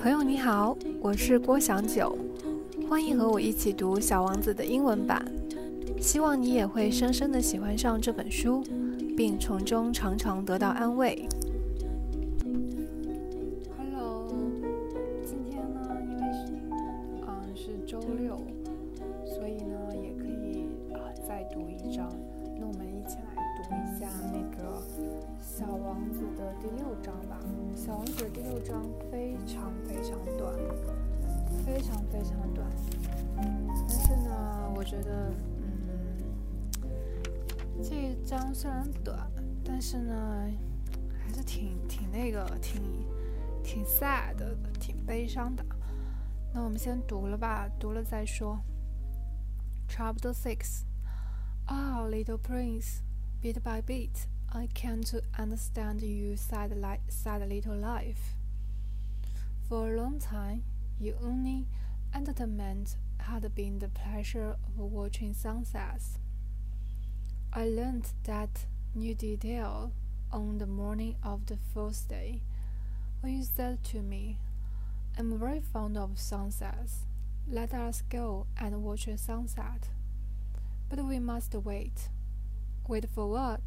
朋友你好，我是郭祥九，欢迎和我一起读《小王子》的英文版。希望你也会深深的喜欢上这本书，并从中常常得到安慰。六章非常非常短，非常非常短。但是呢，我觉得。嗯这一章虽然短，但是呢，还是挺挺那个，挺挺 sad 的，挺悲伤的。那我们先读了吧，读了再说。Chapter Six. Ah, little prince, bit by bit, I came to understand you sad, li sad little life. For a long time, you only entertainment had been the pleasure of watching sunsets. I learned that new detail on the morning of the fourth day when you said to me, I'm very fond of sunsets. Let us go and watch a sunset. But we must wait. Wait for what?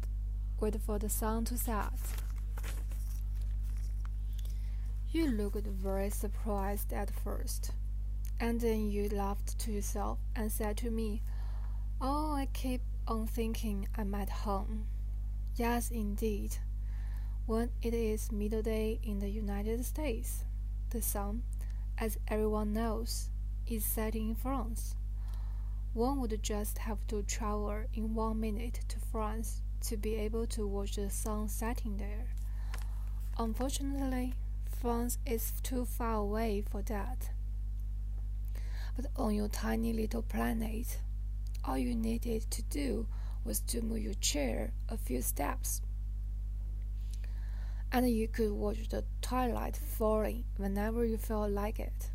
Wait for the sun to set. You looked very surprised at first, and then you laughed to yourself and said to me, Oh, I keep on thinking I'm at home. Yes, indeed. When it is middle day in the United States, the sun, as everyone knows, is setting in France. One would just have to travel in one minute to France to be able to watch the sun setting there. Unfortunately, France is too far away for that. But on your tiny little planet, all you needed to do was to move your chair a few steps. And you could watch the twilight falling whenever you felt like it.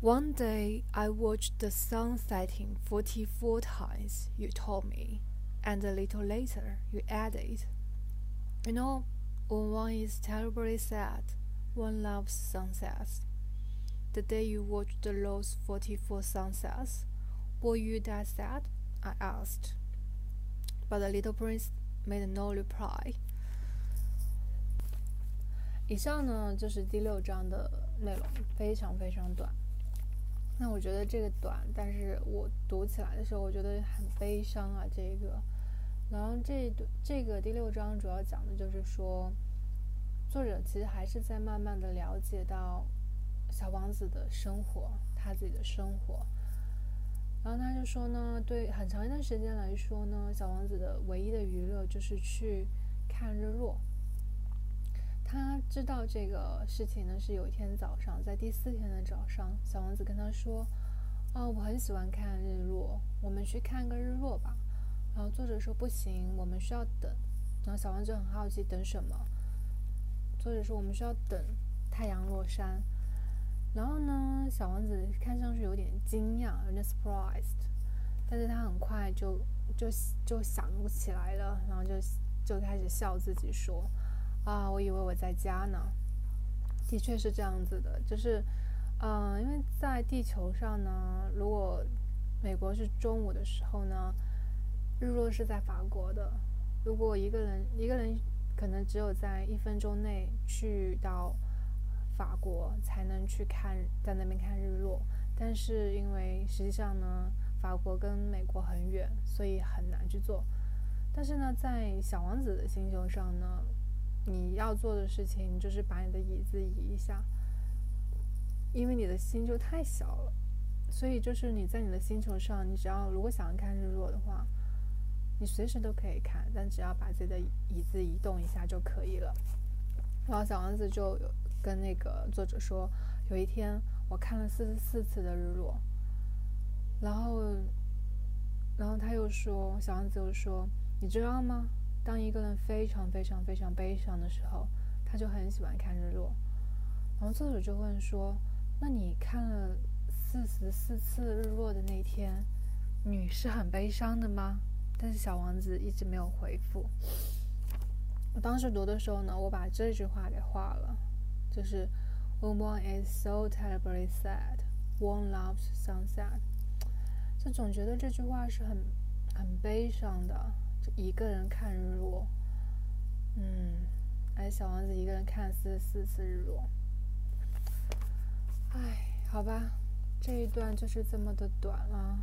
One day I watched the sun setting 44 times, you told me, and a little later you added. You know, when one is terribly sad, one loves sunsets. The day you watched those 44 sunsets, were you that sad? I asked. But the little prince made no reply. 以上呢就是第六章的内容，非常非常短。那我觉得这个短，但是我读起来的时候，我觉得很悲伤啊。这个， 然后这这个第六章主要讲的就是说，作者其实还是在慢慢的了解到小王子的生活，他自己的生活。然后他就说呢，对很长一段时间来说呢，小王子的唯一的娱乐就是去看日落。他知道这个事情呢，是有一天早上，在第四天的早上，小王子跟他说：“哦，我很喜欢看日落，我们去看个日落吧。”然后作者说：“不行，我们需要等。”然后小王子很好奇，等什么？作者说：“我们需要等太阳落山。”然后呢，小王子看上去有点惊讶，有点 surprised，但是他很快就就就想不起来了，然后就就开始笑自己说：“啊，我以为我在家呢。”的确是这样子的，就是，嗯，因为在地球上呢，如果美国是中午的时候呢，日落是在法国的。如果一个人一个人可能只有在一分钟内去到。法国才能去看，在那边看日落，但是因为实际上呢，法国跟美国很远，所以很难去做。但是呢，在小王子的星球上呢，你要做的事情就是把你的椅子移一下，因为你的星球太小了，所以就是你在你的星球上，你只要如果想要看日落的话，你随时都可以看，但只要把自己的椅子移动一下就可以了。然后小王子就。跟那个作者说，有一天我看了四十四次的日落，然后，然后他又说，小王子又说，你知道吗？当一个人非常非常非常悲伤的时候，他就很喜欢看日落。然后作者就问说，那你看了四十四次日落的那天，你是很悲伤的吗？但是小王子一直没有回复。我当时读的时候呢，我把这句话给画了。就是 When one is so terribly sad, one loves sunset。就总觉得这句话是很很悲伤的。就一个人看日落，嗯，而小王子一个人看四四次日落。唉，好吧，这一段就是这么的短了。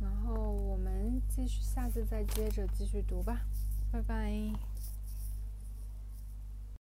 然后我们继续，下次再接着继续读吧。拜拜。